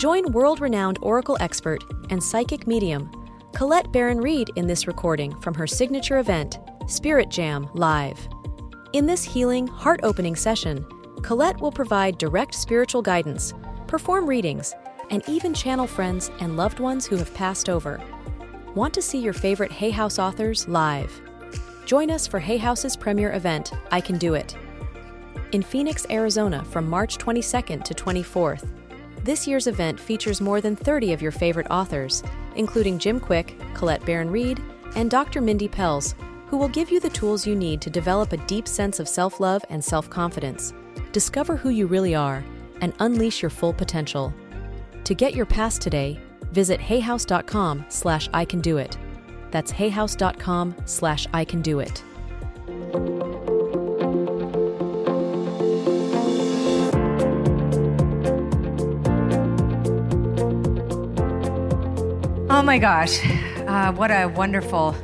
Join world renowned Oracle expert and psychic medium Colette Baron-Reid in this recording from her signature event, Spirit Jam Live. In this healing, heart opening session, Colette will provide direct spiritual guidance, perform readings, and even channel friends and loved ones who have passed over. Want to see your favorite Hay House authors live? Join us for Hay House's premiere event, I Can Do It, in Phoenix, Arizona from March 22nd to 24th. This year's event features more than 30 of your favorite authors, including Jim Kwik, Colette Baron-Reid, and Dr. Mindy Pelz, who will give you the tools you need to develop a deep sense of self love and self confidence. Discover who you really are and unleash your full potential. To get your pass today, visit hayhouse.com slash I can do it. That's hayhouse.com slash I can do it. Oh my gosh, uh, what a wonderful,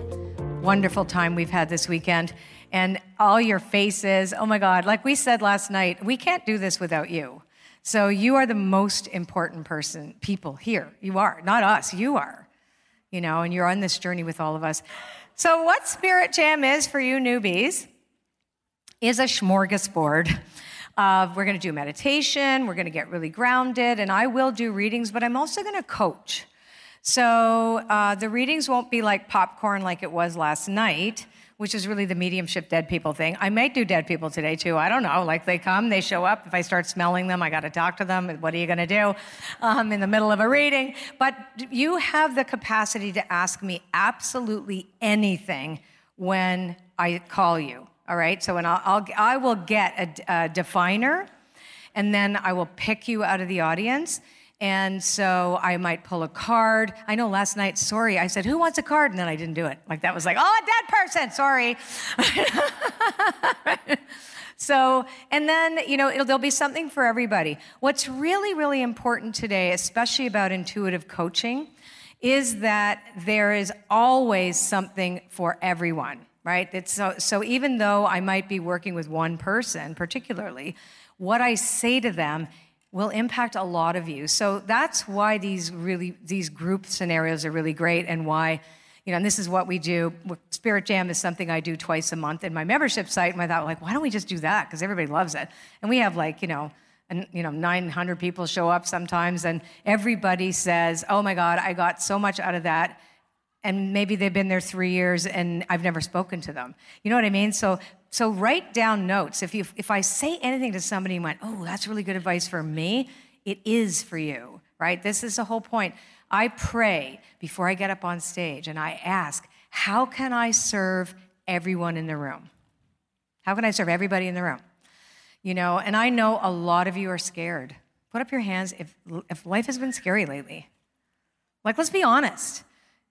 wonderful time we've had this weekend. And all your faces, oh my God, like we said last night, we can't do this without you. So you are the most important person, people here. You are, not us, you are. You know, and you're on this journey with all of us. So, what Spirit Jam is for you newbies is a smorgasbord. Uh, we're going to do meditation, we're going to get really grounded, and I will do readings, but I'm also going to coach. So uh, the readings won't be like popcorn like it was last night, which is really the mediumship dead people thing. I might do dead people today too. I don't know. Like they come, they show up. If I start smelling them, I got to talk to them. What are you going to do um, in the middle of a reading? But you have the capacity to ask me absolutely anything when I call you. All right. So and I'll, I'll I will get a, a definer, and then I will pick you out of the audience and so I might pull a card. I know last night, sorry, I said, Who wants a card? And then I didn't do it. Like that was like, Oh, a dead person, sorry. so, and then, you know, there'll be something for everybody. What's really, really important today, especially about intuitive coaching, is that there is always something for everyone, right? It's so, so even though I might be working with one person particularly, what I say to them will impact a lot of you. So that's why these really these group scenarios are really great and why you know, and this is what we do. Spirit Jam is something I do twice a month in my membership site. And I thought, like, why don't we just do that? Because everybody loves it. And we have like, you know, and you know, 900 people show up sometimes, and everybody says, "Oh my God, I got so much out of that." And maybe they've been there three years, and I've never spoken to them. You know what I mean? So so write down notes. If, you, if I say anything to somebody and went, oh, that's really good advice for me, it is for you, right? This is the whole point. I pray before I get up on stage and I ask, how can I serve everyone in the room? How can I serve everybody in the room? You know, and I know a lot of you are scared. Put up your hands if, if life has been scary lately. Like, let's be honest,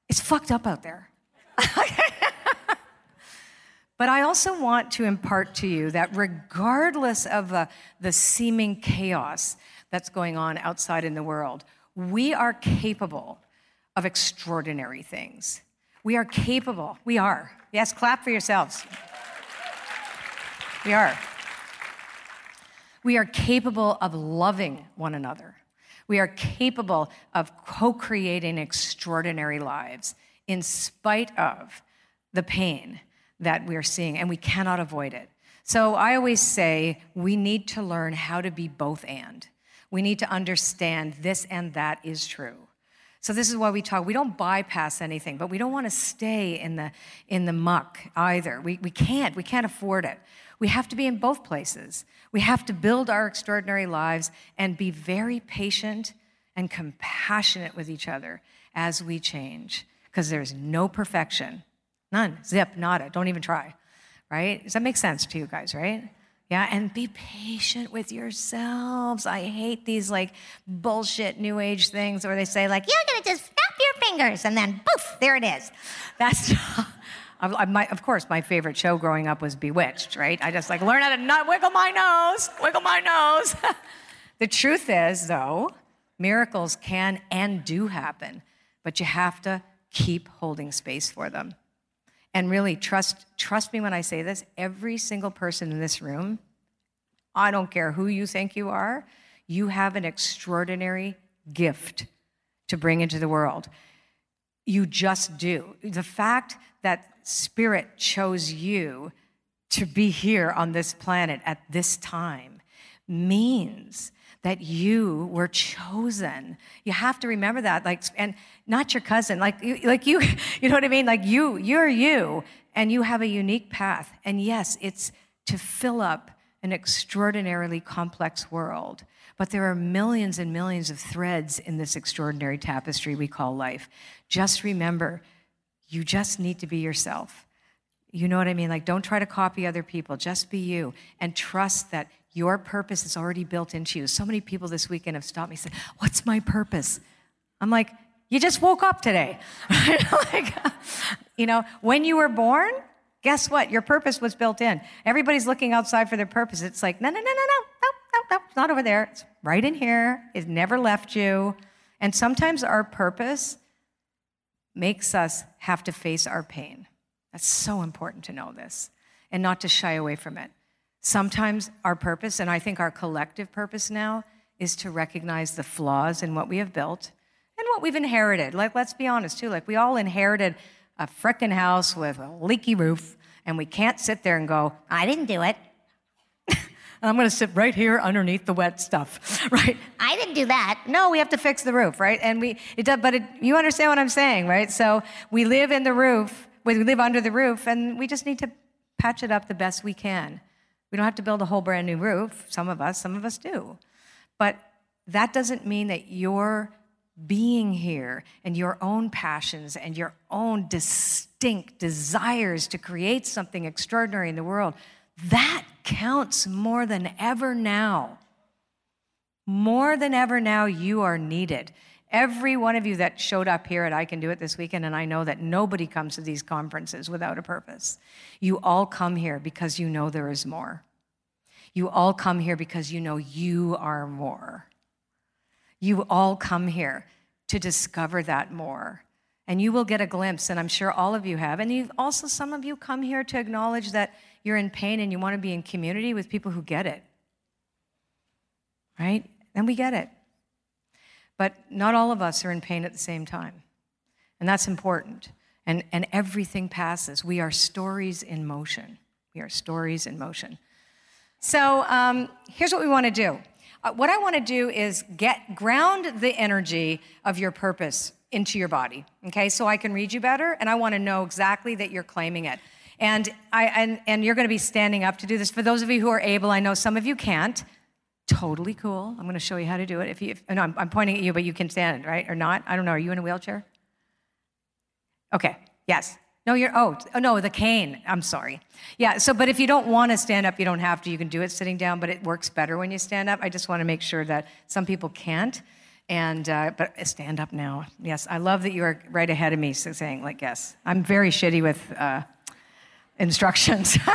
it's fucked up out there. But I also want to impart to you that regardless of the, the seeming chaos that's going on outside in the world, we are capable of extraordinary things. We are capable. We are. Yes, clap for yourselves. We are. We are capable of loving one another. We are capable of co creating extraordinary lives in spite of the pain that we're seeing, and we cannot avoid it. So I always say we need to learn how to be both and. We need to understand this and that is true. So this is why we talk. We don't bypass anything, but we don't want to stay in the in the muck either. We we can't. We can't afford it. We have to be in both places. We have to build our extraordinary lives and be very patient and compassionate with each other as we change because there's no perfection None. Zip, nada. Don't even try. Right? Does that make sense to you guys, right? Yeah, and be patient with yourselves. I hate these like bullshit new age things where they say, like, you're gonna just snap your fingers and then poof, there it is. That's my, of course, my favorite show growing up was Bewitched, right? I just like learn how to not wiggle my nose, wiggle my nose. the truth is, though, miracles can and do happen, but you have to keep holding space for them. And really, trust, trust me when I say this every single person in this room, I don't care who you think you are, you have an extraordinary gift to bring into the world. You just do. The fact that Spirit chose you to be here on this planet at this time means that you were chosen. You have to remember that, like, and not your cousin, like, like you, you know what I mean? Like you, you're you, and you have a unique path. And yes, it's to fill up an extraordinarily complex world. But there are millions and millions of threads in this extraordinary tapestry we call life. Just remember, you just need to be yourself. You know what I mean? Like, don't try to copy other people, just be you and trust that your purpose is already built into you. So many people this weekend have stopped me and said, What's my purpose? I'm like, You just woke up today. like, you know, when you were born, guess what? Your purpose was built in. Everybody's looking outside for their purpose. It's like, No, no, no, no, no, no, no, no, not over there. It's right in here. It never left you. And sometimes our purpose makes us have to face our pain. That's so important to know this and not to shy away from it. Sometimes our purpose, and I think our collective purpose now, is to recognize the flaws in what we have built and what we've inherited. Like, let's be honest, too. Like, we all inherited a frickin' house with a leaky roof, and we can't sit there and go, I didn't do it. I'm going to sit right here underneath the wet stuff, right? I didn't do that. No, we have to fix the roof, right? And we, it does, but it, you understand what I'm saying, right? So we live in the roof, we live under the roof, and we just need to patch it up the best we can. We don't have to build a whole brand new roof. Some of us, some of us do. But that doesn't mean that your being here and your own passions and your own distinct desires to create something extraordinary in the world, that counts more than ever now. More than ever now, you are needed. Every one of you that showed up here at I Can Do It this weekend, and I know that nobody comes to these conferences without a purpose. You all come here because you know there is more. You all come here because you know you are more. You all come here to discover that more. And you will get a glimpse, and I'm sure all of you have. And you've also, some of you come here to acknowledge that you're in pain and you want to be in community with people who get it. Right? And we get it. But not all of us are in pain at the same time. And that's important. And, and everything passes. We are stories in motion. We are stories in motion. So um, here's what we want to do. Uh, what I want to do is get ground the energy of your purpose into your body. Okay, so I can read you better, and I want to know exactly that you're claiming it. And I and, and you're going to be standing up to do this. For those of you who are able, I know some of you can't. Totally cool. I'm going to show you how to do it. If you, if, I'm, I'm pointing at you, but you can stand, right, or not? I don't know. Are you in a wheelchair? Okay. Yes. No, you're, oh, oh, no, the cane. I'm sorry. Yeah, so, but if you don't want to stand up, you don't have to. You can do it sitting down, but it works better when you stand up. I just want to make sure that some people can't. And, uh, but stand up now. Yes, I love that you are right ahead of me so saying, like, yes. I'm very shitty with uh, instructions.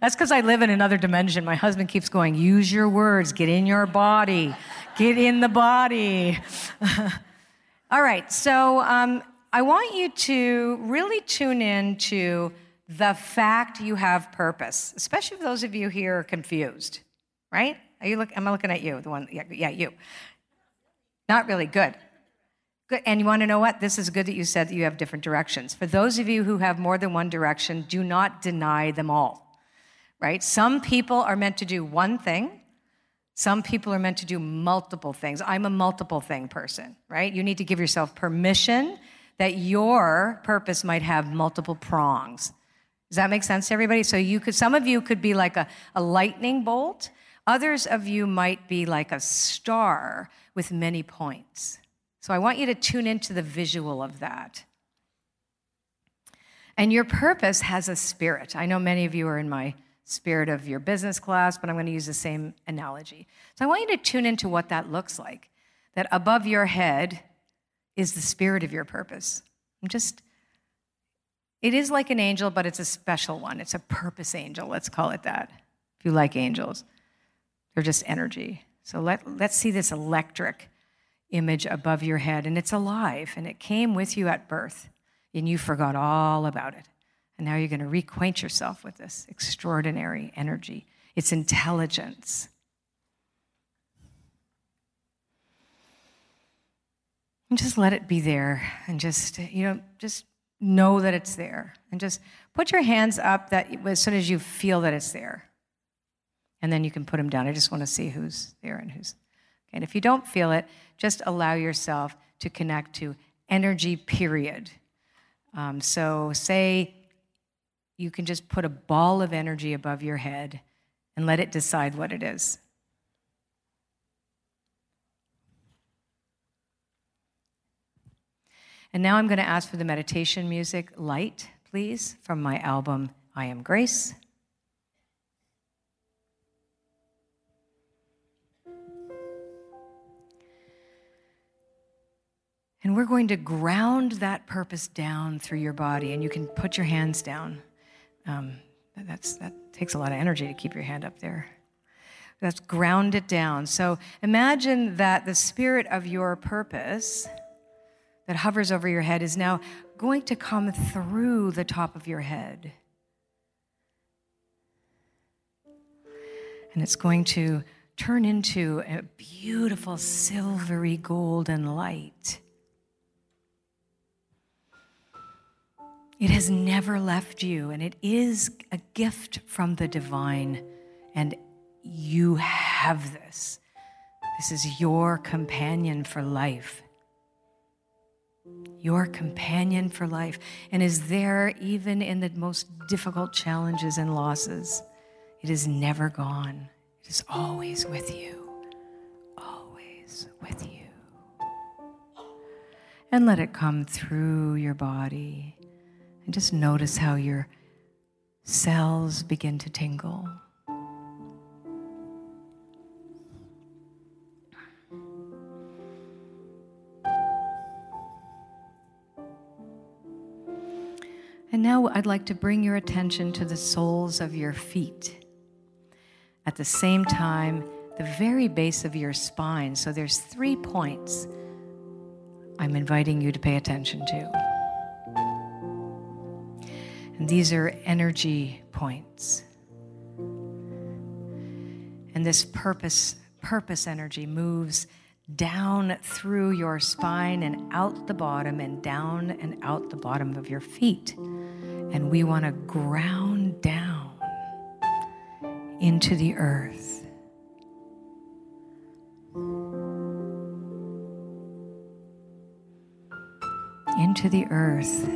That's because I live in another dimension. My husband keeps going, use your words, get in your body, get in the body. All right, so um, I want you to really tune in to the fact you have purpose, especially those of you here are confused, right? Are you look, am I looking at you? The one, yeah, yeah, you. Not really good. Good. And you want to know what? This is good that you said that you have different directions. For those of you who have more than one direction, do not deny them all, right? Some people are meant to do one thing. Some people are meant to do multiple things. I'm a multiple thing person, right? You need to give yourself permission that your purpose might have multiple prongs. Does that make sense to everybody? So you could, some of you could be like a, a lightning bolt. Others of you might be like a star with many points. So I want you to tune into the visual of that. And your purpose has a spirit. I know many of you are in my spirit of your business class, but I'm going to use the same analogy. So I want you to tune into what that looks like. That above your head is the spirit of your purpose. I'm just, it is like an angel, but it's a special one. It's a purpose angel, let's call it that. If you like angels, they're just energy. So let, let's see this electric image above your head, and it's alive, and it came with you at birth, and you forgot all about it. And now you're going to reacquaint yourself with this extraordinary energy. It's intelligence. And just let it be there and just, you know, just know that it's there. And just put your hands up that as soon as you feel that it's there. And then you can put them down. I just want to see who's there and who's. And if you don't feel it, just allow yourself to connect to energy, period. Um, so, say you can just put a ball of energy above your head and let it decide what it is. And now I'm going to ask for the meditation music, Light, please, from my album, I Am Grace. And we're going to ground that purpose down through your body, and you can put your hands down. Um, that's, that takes a lot of energy to keep your hand up there. Let's ground it down. So imagine that the spirit of your purpose that hovers over your head is now going to come through the top of your head. And it's going to turn into a beautiful silvery golden light. It has never left you, and it is a gift from the divine, and you have this. This is your companion for life. Your companion for life, and is there even in the most difficult challenges and losses. It is never gone, it is always with you. Always with you. And let it come through your body and just notice how your cells begin to tingle. And now I'd like to bring your attention to the soles of your feet. At the same time, the very base of your spine. So there's three points I'm inviting you to pay attention to. And these are energy points. And this purpose, purpose energy moves down through your spine and out the bottom and down and out the bottom of your feet. And we want to ground down into the earth. Into the earth.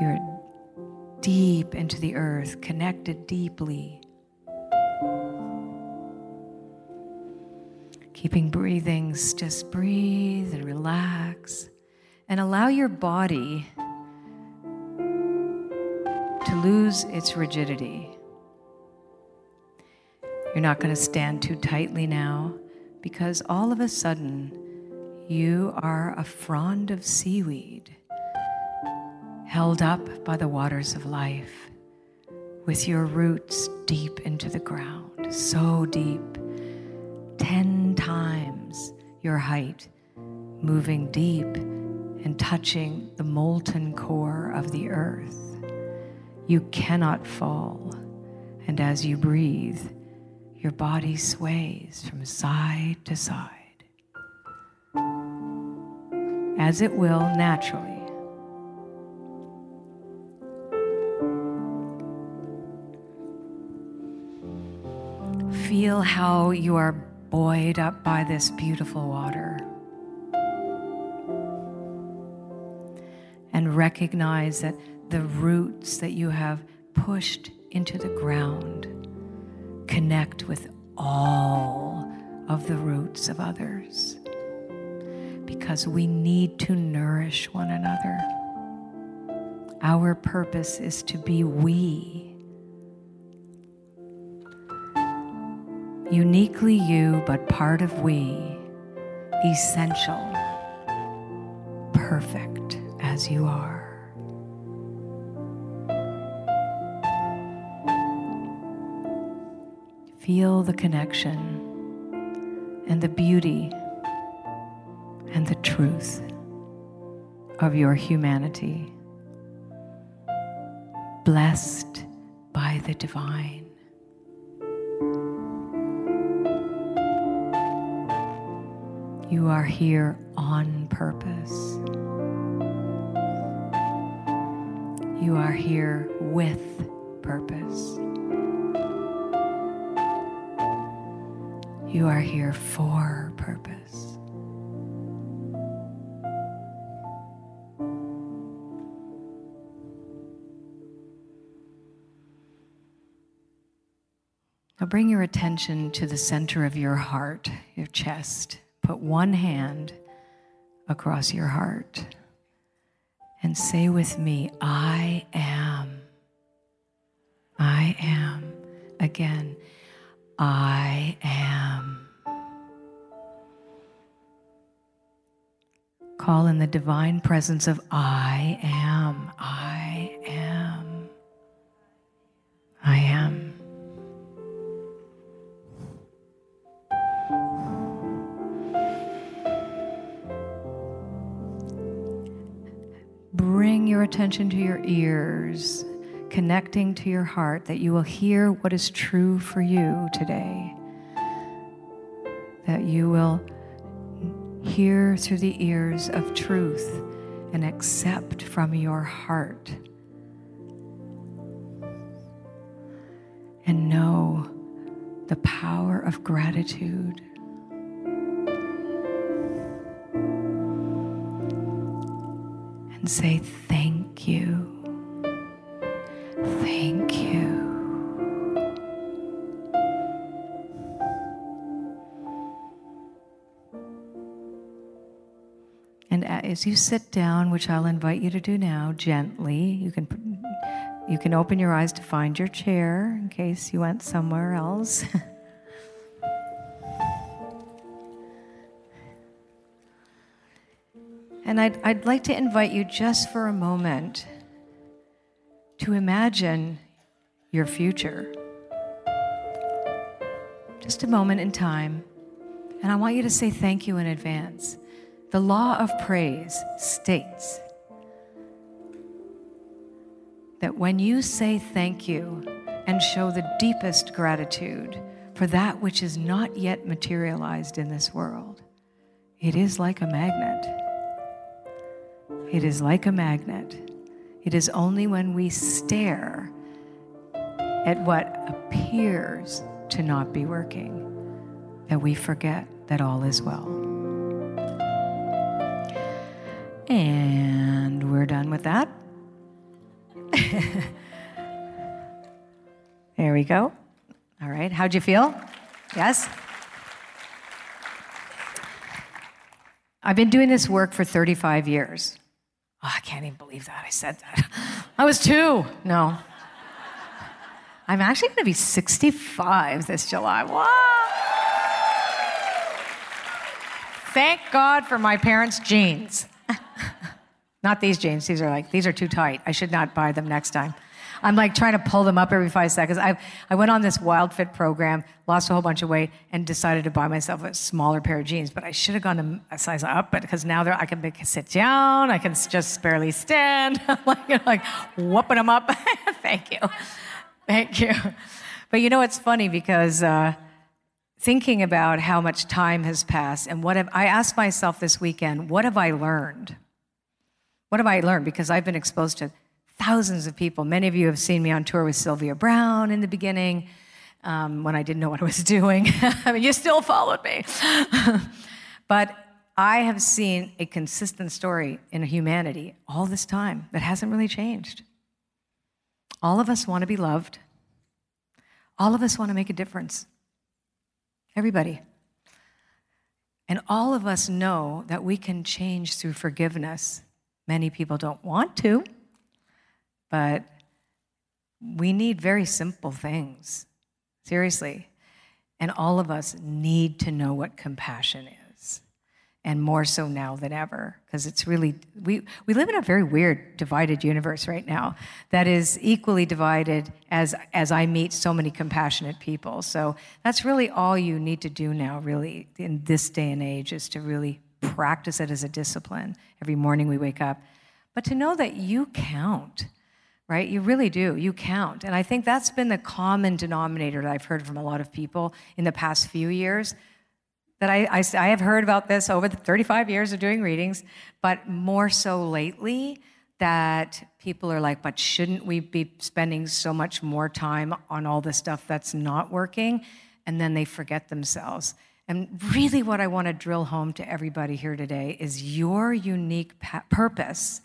You're deep into the earth, connected deeply. Keeping breathing, just breathe and relax and allow your body to lose its rigidity. You're not going to stand too tightly now because all of a sudden you are a frond of seaweed held up by the waters of life, with your roots deep into the ground, so deep, 10 times your height, moving deep and touching the molten core of the earth. You cannot fall, and as you breathe, your body sways from side to side, as it will naturally. Feel how you are buoyed up by this beautiful water. And recognize that the roots that you have pushed into the ground connect with all of the roots of others. Because we need to nourish one another. Our purpose is to be we uniquely you, but part of we, essential, perfect as you are. Feel the connection and the beauty and the truth of your humanity, blessed by the divine. You are here on purpose. You are here with purpose. You are here for purpose. Now bring your attention to the center of your heart, your chest. Put one hand across your heart and say with me, I am. I am. Again, I am. Call in the divine presence of I am. I am. I am. Bring your attention to your ears, connecting to your heart, that you will hear what is true for you today. That you will hear through the ears of truth and accept from your heart. And know the power of gratitude. and say, Thank you. As you sit down, which I'll invite you to do now, gently, you can you can open your eyes to find your chair in case you went somewhere else. And I'd, I'd like to invite you just for a moment to imagine your future. Just a moment in time. And I want you to say thank you in advance. The law of praise states that when you say thank you and show the deepest gratitude for that which is not yet materialized in this world, it is like a magnet it is like a magnet. It is only when we stare at what appears to not be working that we forget that all is well. And we're done with that. there we go. All right. How'd you feel? Yes? I've been doing this work for 35 years. Oh, I can't even believe that I said that. I was two. No. I'm actually going to be 65 this July. Wow. Thank God for my parents' jeans. Not these jeans. These are like, these are too tight. I should not buy them next time. I'm like trying to pull them up every five seconds. I, I went on this WildFit program, lost a whole bunch of weight, and decided to buy myself a smaller pair of jeans. But I should have gone a size up, but because now I can make, sit down, I can just barely stand. I'm like, like whooping them up. Thank you. Thank you. But you know, it's funny because uh, thinking about how much time has passed and what have I asked myself this weekend, what have I learned? What have I learned? Because I've been exposed to thousands of people. Many of you have seen me on tour with Sylvia Browne in the beginning um, when I didn't know what I was doing. I mean, you still followed me. but I have seen a consistent story in humanity all this time that hasn't really changed. All of us want to be loved. All of us want to make a difference. Everybody. And all of us know that we can change through forgiveness. Many people don't want to but we need very simple things, seriously. And all of us need to know what compassion is, and more so now than ever, because it's really, we, we live in a very weird, divided universe right now that is equally divided as, as I meet so many compassionate people. So that's really all you need to do now, really, in this day and age, is to really practice it as a discipline. Every morning we wake up, but to know that you count right? You really do. You count. And I think that's been the common denominator that I've heard from a lot of people in the past few years that I, I, I have heard about this over the 35 years of doing readings, but more so lately that people are like, but shouldn't we be spending so much more time on all the stuff that's not working? And then they forget themselves. And really, what I want to drill home to everybody here today is your unique purpose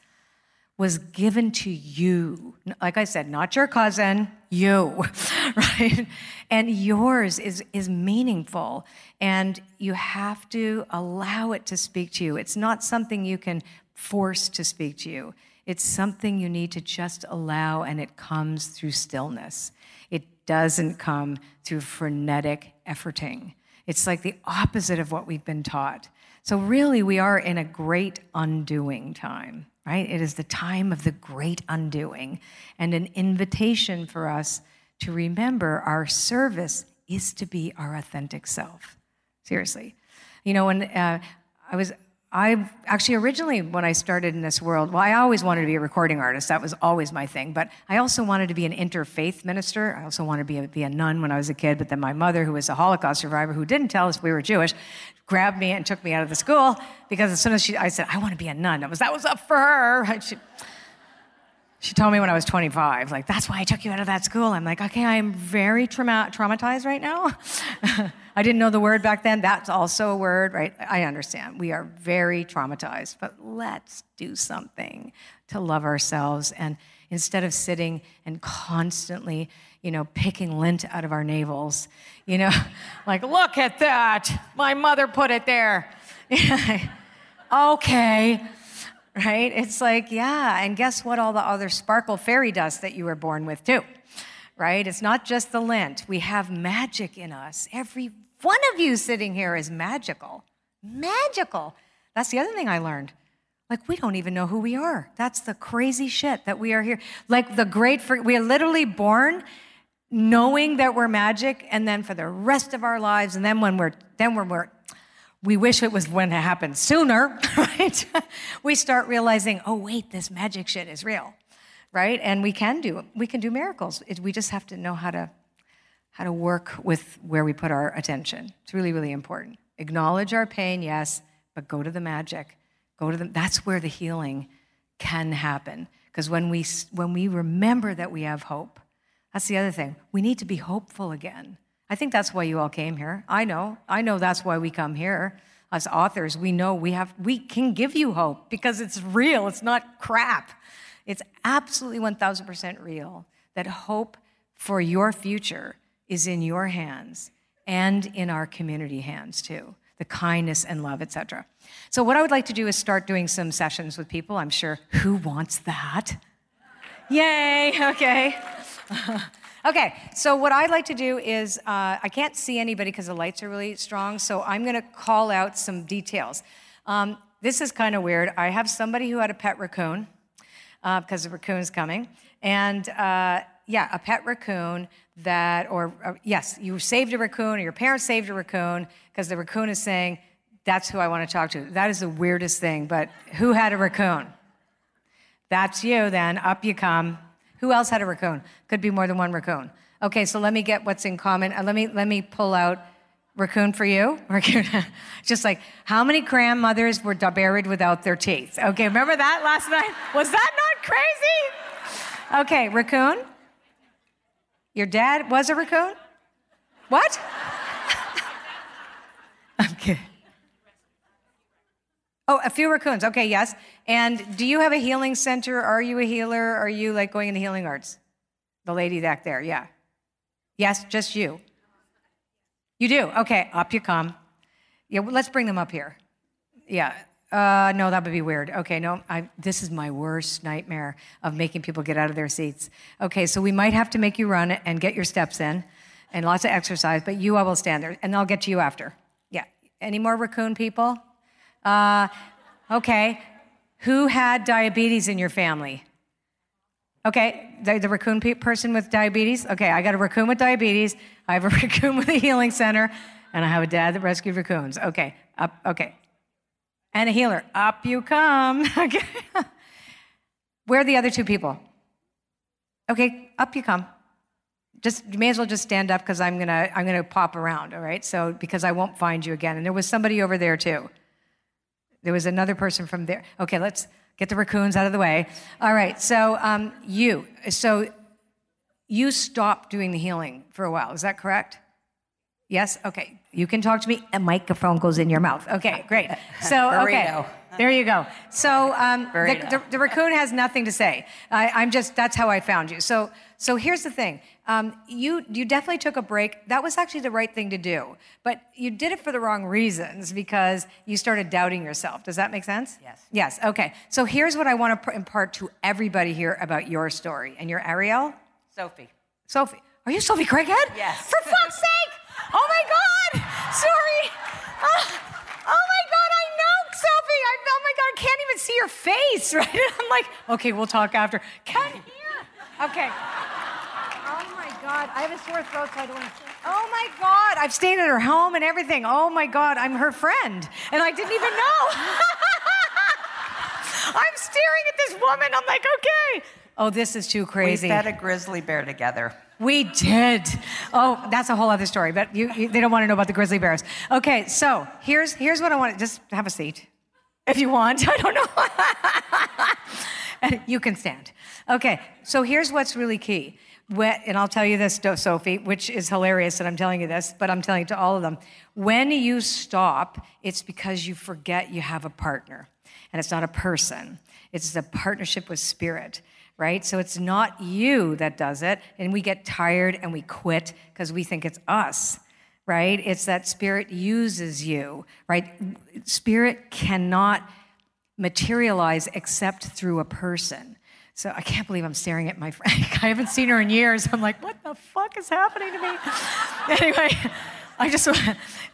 was given to you. Like I said, not your cousin, you, right? And yours is, is meaningful. And you have to allow it to speak to you. It's not something you can force to speak to you. It's something you need to just allow, and it comes through stillness. It doesn't come through frenetic efforting. It's like the opposite of what we've been taught. So, really, we are in a great undoing time, right? It is the time of the great undoing and an invitation for us to remember our service is to be our authentic self. Seriously. You know, when uh, I was I actually originally, when I started in this world, well, I always wanted to be a recording artist. That was always my thing. But I also wanted to be an interfaith minister. I also wanted to be a, be a nun when I was a kid. But then my mother, who was a Holocaust survivor, who didn't tell us we were Jewish, grabbed me and took me out of the school because as soon as she, I said, I want to be a nun. That was, that was up for her. she told me when I was 25, like, that's why I took you out of that school. I'm like, okay, I am very trauma- traumatized right now. I didn't know the word back then. That's also a word, right? I understand. We are very traumatized, but let's do something to love ourselves. And instead of sitting and constantly, you know, picking lint out of our navels, you know, like, look at that. My mother put it there. okay right? It's like, yeah, and guess what? All the other sparkle fairy dust that you were born with, too, right? It's not just the lint. We have magic in us. Every one of you sitting here is magical. Magical. That's the other thing I learned. Like, we don't even know who we are. That's the crazy shit that we are here. Like, the great, we are literally born knowing that we're magic, and then for the rest of our lives, and then when we're, then when we're we wish it was when it happened sooner, right? we start realizing, oh, wait, this magic shit is real, right? And we can do we can do miracles. It, we just have to know how to how to work with where we put our attention. It's really, really important. Acknowledge our pain, yes, but go to the magic. Go to the that's where the healing can happen. Because when we when we remember that we have hope, that's the other thing. We need to be hopeful again. I think that's why you all came here. I know. I know that's why we come here. As authors, we know we have we can give you hope because it's real. It's not crap. It's absolutely 1000% real that hope for your future is in your hands and in our community hands too. The kindness and love, etc. So what I would like to do is start doing some sessions with people. I'm sure who wants that? Yay, okay. Okay, so what I'd like to do is uh, I can't see anybody because the lights are really strong, so I'm going to call out some details. Um, this is kind of weird. I have somebody who had a pet raccoon uh, because the raccoon's coming, and uh, yeah, a pet raccoon that, or uh, yes, you saved a raccoon, or your parents saved a raccoon because the raccoon is saying, "That's who I want to talk to." That is the weirdest thing. But who had a raccoon? That's you. Then up you come. Who else had a raccoon? Could be more than one raccoon. Okay, so let me get what's in common. Uh, let me let me pull out raccoon for you. Raccoon. Just like how many grandmothers were buried without their teeth? Okay, remember that last night? Was that not crazy? Okay, raccoon. Your dad was a raccoon? What? I'm kidding. Oh, a few raccoons. Okay, yes. And do you have a healing center? Are you a healer? Are you like going into healing arts? The lady back there, yeah. Yes, just you. You do? Okay, up you come. Yeah, well, let's bring them up here. Yeah. Uh, no, that would be weird. Okay, no, I, this is my worst nightmare of making people get out of their seats. Okay, so we might have to make you run and get your steps in and lots of exercise, but you, I will stand there and I'll get to you after. Yeah. Any more raccoon people? Uh, okay. Who had diabetes in your family? Okay, the, the raccoon pe- person with diabetes? Okay, I got a raccoon with diabetes. I have a raccoon with a healing center, and I have a dad that rescued raccoons. Okay, up, okay. And a healer. Up you come. Okay. Where are the other two people? Okay, up you come. just you may as well just stand up because I'm gonna I'm gonna pop around, all right? So because I won't find you again. And there was somebody over there too. There was another person from there. Okay, let's get the raccoons out of the way. All right, so um, you, so you stopped doing the healing for a while. Is that correct? Yes. Okay. You can talk to me. A microphone goes in your mouth. Okay, great. So okay, there you go. So um, the, the, the, raccoon has nothing to say. I, am just that's how I found you. So so here's the thing. Um, you you definitely took a break. That was actually the right thing to do, but you did it for the wrong reasons because you started doubting yourself. Does that make sense? Yes. Yes. Okay. So here's what I want to impart to everybody here about your story. And you're Ariel. Sophie. Sophie. Are you Sophie Craighead? Yes. For fuck's sake! Oh my God! Sorry. Oh my God! I know Oh my God! I can't even see your face, right? I'm like, okay, we'll talk after. Come here. Okay. Oh my God! I have a sore throat, so I don't want to. Oh my God! I've stayed at her home and everything. Oh my God! I'm her friend, and I didn't even know. I'm staring at this woman. I'm like, okay. Oh, this is too crazy. We fed a grizzly bear together. We did. Oh, that's a whole other story, but you, you, they don't want to know about the grizzly bears. Okay, so here's, here's what I want. To just have a seat if you want. I don't know. you can stand. Okay, so here's what's really key. and I'll tell you this, Sophie, which is hilarious that I'm telling you this, but I'm telling it to all of them. When you stop, it's because you forget you have a partner. And it's not a person, it's a partnership with spirit right? So it's not you that does it, and we get tired and we quit because we think it's us, right? It's that spirit uses you, right? Spirit cannot materialize except through a person. So I can't believe I'm staring at my friend. I haven't seen her in years. I'm like, what the fuck is happening to me? anyway, I just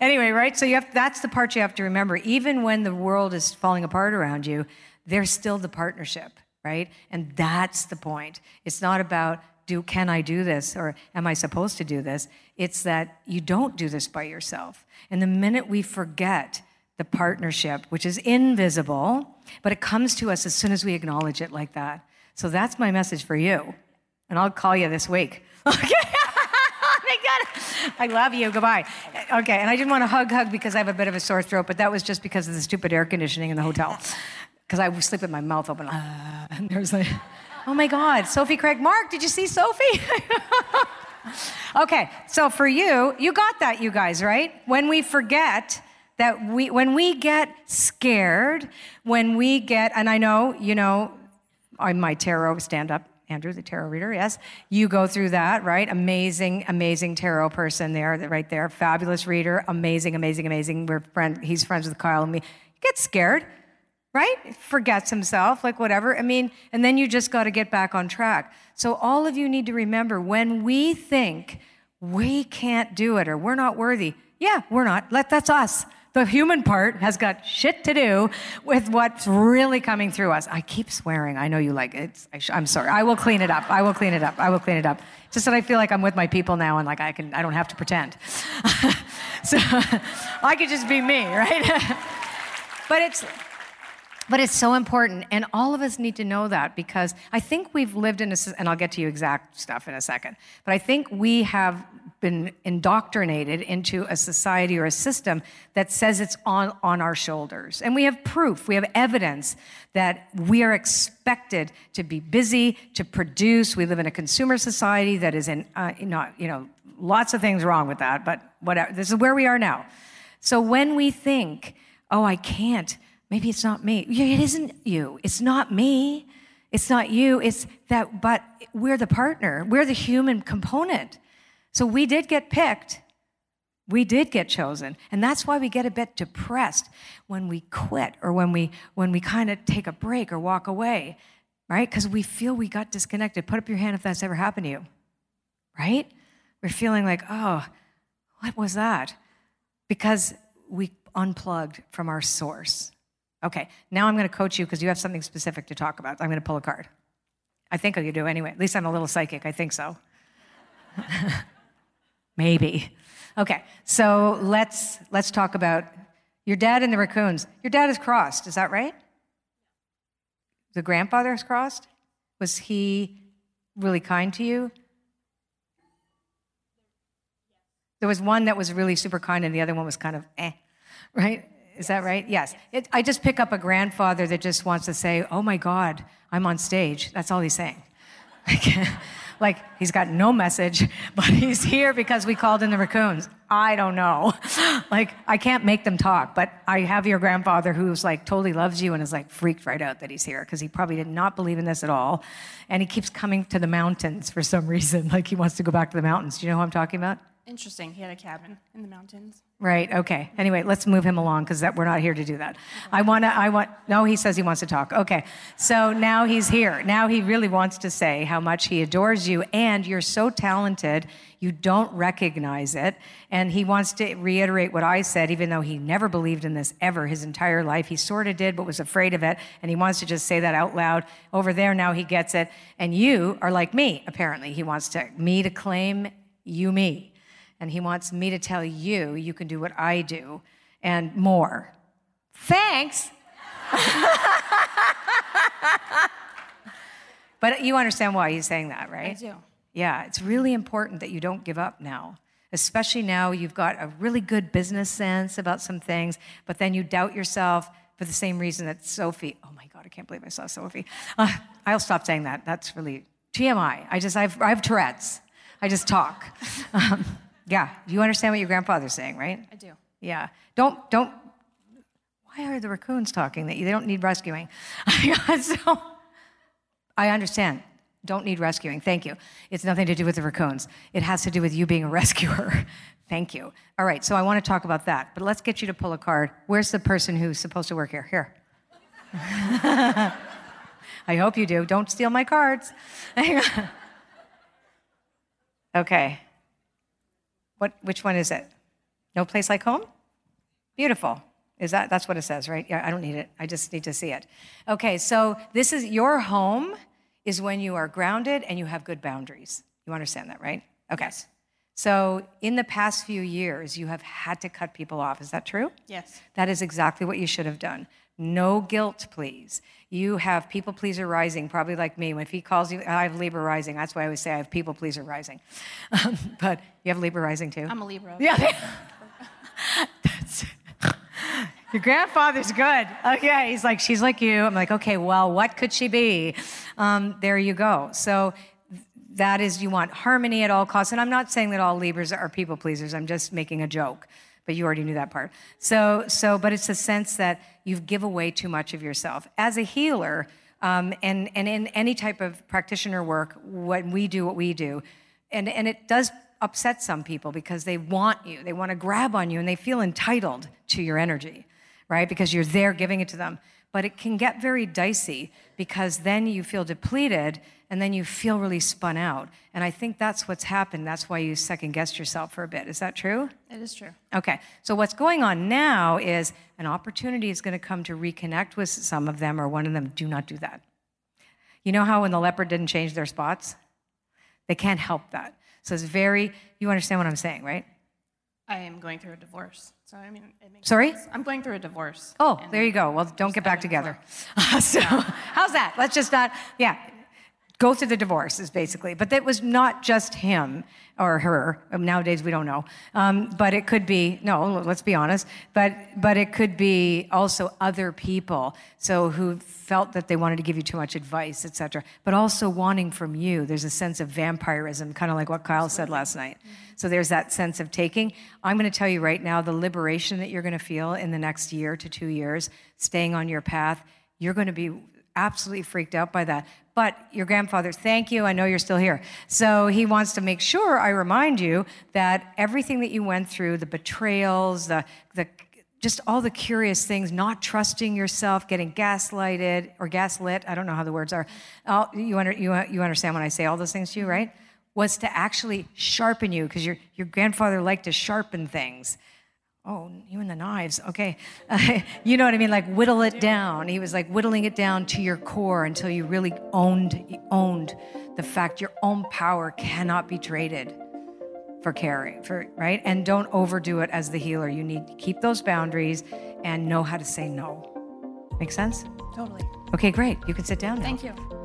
anyway, right? So you have that's the part you have to remember. Even when the world is falling apart around you, there's still the partnership right? And that's the point. It's not about do can I do this or am I supposed to do this? It's that you don't do this by yourself. And the minute we forget the partnership, which is invisible, but it comes to us as soon as we acknowledge it like that. So that's my message for you. And I'll call you this week. Okay. I love you. Goodbye. Okay, and I didn't want to hug, hug because I have a bit of a sore throat, but that was just because of the stupid air conditioning in the hotel because I sleep with my mouth open. Uh, and there's like, oh my God, Sophie Craig. Mark, did you see Sophie? okay, so for you, you got that, you guys, right? When we forget that we, when we get scared, when we get, and I know, you know, I'm my tarot stand up. Andrew, the tarot reader, yes. You go through that, right? Amazing, amazing tarot person there, right there. Fabulous reader, amazing, amazing, amazing. We're friend. He's friends with Kyle and me. Get scared right? Forgets himself, like whatever. I mean, and then you just got to get back on track. So, all of you need to remember when we think we can't do it or we're not worthy, yeah, we're not. Let, that's us. The human part has got shit to do with what's really coming through us. I keep swearing. I know you like it. I am sorry. I will clean it up. I will clean it up. I will clean it up. Just that I feel like I'm with my people now and like I can. I don't have to pretend. so I could just be me, right? but it's but it's so important, and all of us need to know that because I think we've lived in a, and I'll get to you exact stuff in a second, but I think we have been indoctrinated into a society or a system that says it's on, on our shoulders. And we have proof, we have evidence that we are expected to be busy, to produce. We live in a consumer society that is in, uh, not, you know, lots of things wrong with that, but whatever. This is where we are now. So when we think, oh, I can't, maybe it's not me. It isn't you. It's not me. It's not you. It's that, but we're the partner. We're the human component. So we did get picked. We did get chosen. And that's why we get a bit depressed when we quit or when we when we kind of take a break or walk away, right? Because we feel we got disconnected. Put up your hand if that's ever happened to you. Right? We're feeling like, oh, what was that? Because we unplugged from our source. Okay, now I'm going to coach you because you have something specific to talk about. I'm going to pull a card. I think you do anyway. At least I'm a little psychic. I think so. Maybe. Okay, so let's let's talk about your dad and the raccoons. Your dad is crossed. Is that right? The grandfather is crossed. Was he really kind to you? There was one that was really super kind, and the other one was kind of eh, right? Is that right? Yes. It, I just pick up a grandfather that just wants to say, "Oh my God, I'm on stage." That's all he's saying. like he's got no message, but he's here because we called in the raccoons. I don't know. like I can't make them talk, but I have your grandfather who's like totally loves you and is like freaked right out that he's here because he probably did not believe in this at all, and he keeps coming to the mountains for some reason. Like he wants to go back to the mountains. Do you know who I'm talking about? Interesting. He had a cabin in the mountains. Right. Okay. Anyway, let's move him along because we're not here to do that. I want to. I want. No, he says he wants to talk. Okay. So now he's here. Now he really wants to say how much he adores you, and you're so talented. You don't recognize it, and he wants to reiterate what I said, even though he never believed in this ever his entire life. He sort of did, but was afraid of it, and he wants to just say that out loud. Over there, now he gets it, and you are like me. Apparently, he wants to me to claim you me and he wants me to tell you you can do what I do and more. Thanks. but you understand why he's saying that, right? I do. Yeah, it's really important that you don't give up now. Especially now you've got a really good business sense about some things, but then you doubt yourself for the same reason that Sophie, oh my God, I can't believe I saw Sophie. Uh, I'll stop saying that. That's really TMI. I just, I've, I have Tourette's. I just talk. Um, yeah, you understand what your grandfather's saying, right? I do. Yeah. Don't don't. Why are the raccoons talking? That they don't need rescuing. so, I understand. Don't need rescuing. Thank you. It's nothing to do with the raccoons. It has to do with you being a rescuer. Thank you. All right. So I want to talk about that, but let's get you to pull a card. Where's the person who's supposed to work here? Here. I hope you do. Don't steal my cards. okay. What, which one is it? No place like home? Beautiful. Is that that's what it says, right? Yeah, I don't need it. I just need to see it. Okay, so this is your home is when you are grounded and you have good boundaries. You understand that, right? Okay. So, in the past few years, you have had to cut people off. Is that true? Yes. That is exactly what you should have done. No guilt, please. You have people pleaser rising, probably like me. When he calls you, I have Libra rising. That's why I always say I have people pleaser rising. Um, but you have Libra rising too? I'm a Libra. Yeah. That's, your grandfather's good. Okay. He's like, she's like you. I'm like, okay, well, what could she be? Um, there you go. So that is, you want harmony at all costs. And I'm not saying that all Libras are people pleasers. I'm just making a joke but you already knew that part. So, so, but it's a sense that you give away too much of yourself. As a healer, um, and, and in any type of practitioner work, when we do what we do, and, and it does upset some people because they want you, they want to grab on you, and they feel entitled to your energy, right? Because you're there giving it to them. But it can get very dicey because then you feel depleted and then you feel really spun out. And I think that's what's happened. That's why you second guessed yourself for a bit. Is that true? It is true. Okay. So what's going on now is an opportunity is going to come to reconnect with some of them or one of them. Do not do that. You know how when the leopard didn't change their spots? They can't help that. So it's very, you understand what I'm saying, right? I am going through a divorce. So, I mean, it makes Sorry? sense. I'm going through a divorce. Oh, there you go. Well, don't get back ebb and together. so, how's that? Let's just not, yeah, go through the divorce is basically. But that was not just him or her. Um, Nowadays, we don't know. Um, but it could be no. Let's be honest. But but it could be also other people. So who felt that they wanted to give you too much advice, etc. But also wanting from you. There's a sense of vampirism, kind of like what Kyle said last night. So there's that sense of taking. I'm going to tell you right now, the liberation that you're going to feel in the next year to two years, staying on your path. You're going to be absolutely freaked out by that. But your grandfather, thank you, I know you're still here. So he wants to make sure I remind you that everything that you went through, the betrayals, the, the just all the curious things, not trusting yourself, getting gaslighted or gaslit, I don't know how the words are. Uh, you, under, you, you understand when I say all those things to you, right? Was to actually sharpen you, because your, your grandfather liked to sharpen things. Oh, you and the knives. Okay. Uh, you know what I mean? Like whittle it down. He was like whittling it down to your core until you really owned owned the fact your own power cannot be traded for caring, for right? And don't overdo it as the healer. You need to keep those boundaries and know how to say no. Make sense? Totally. Okay, great. You can sit down now. Thank you.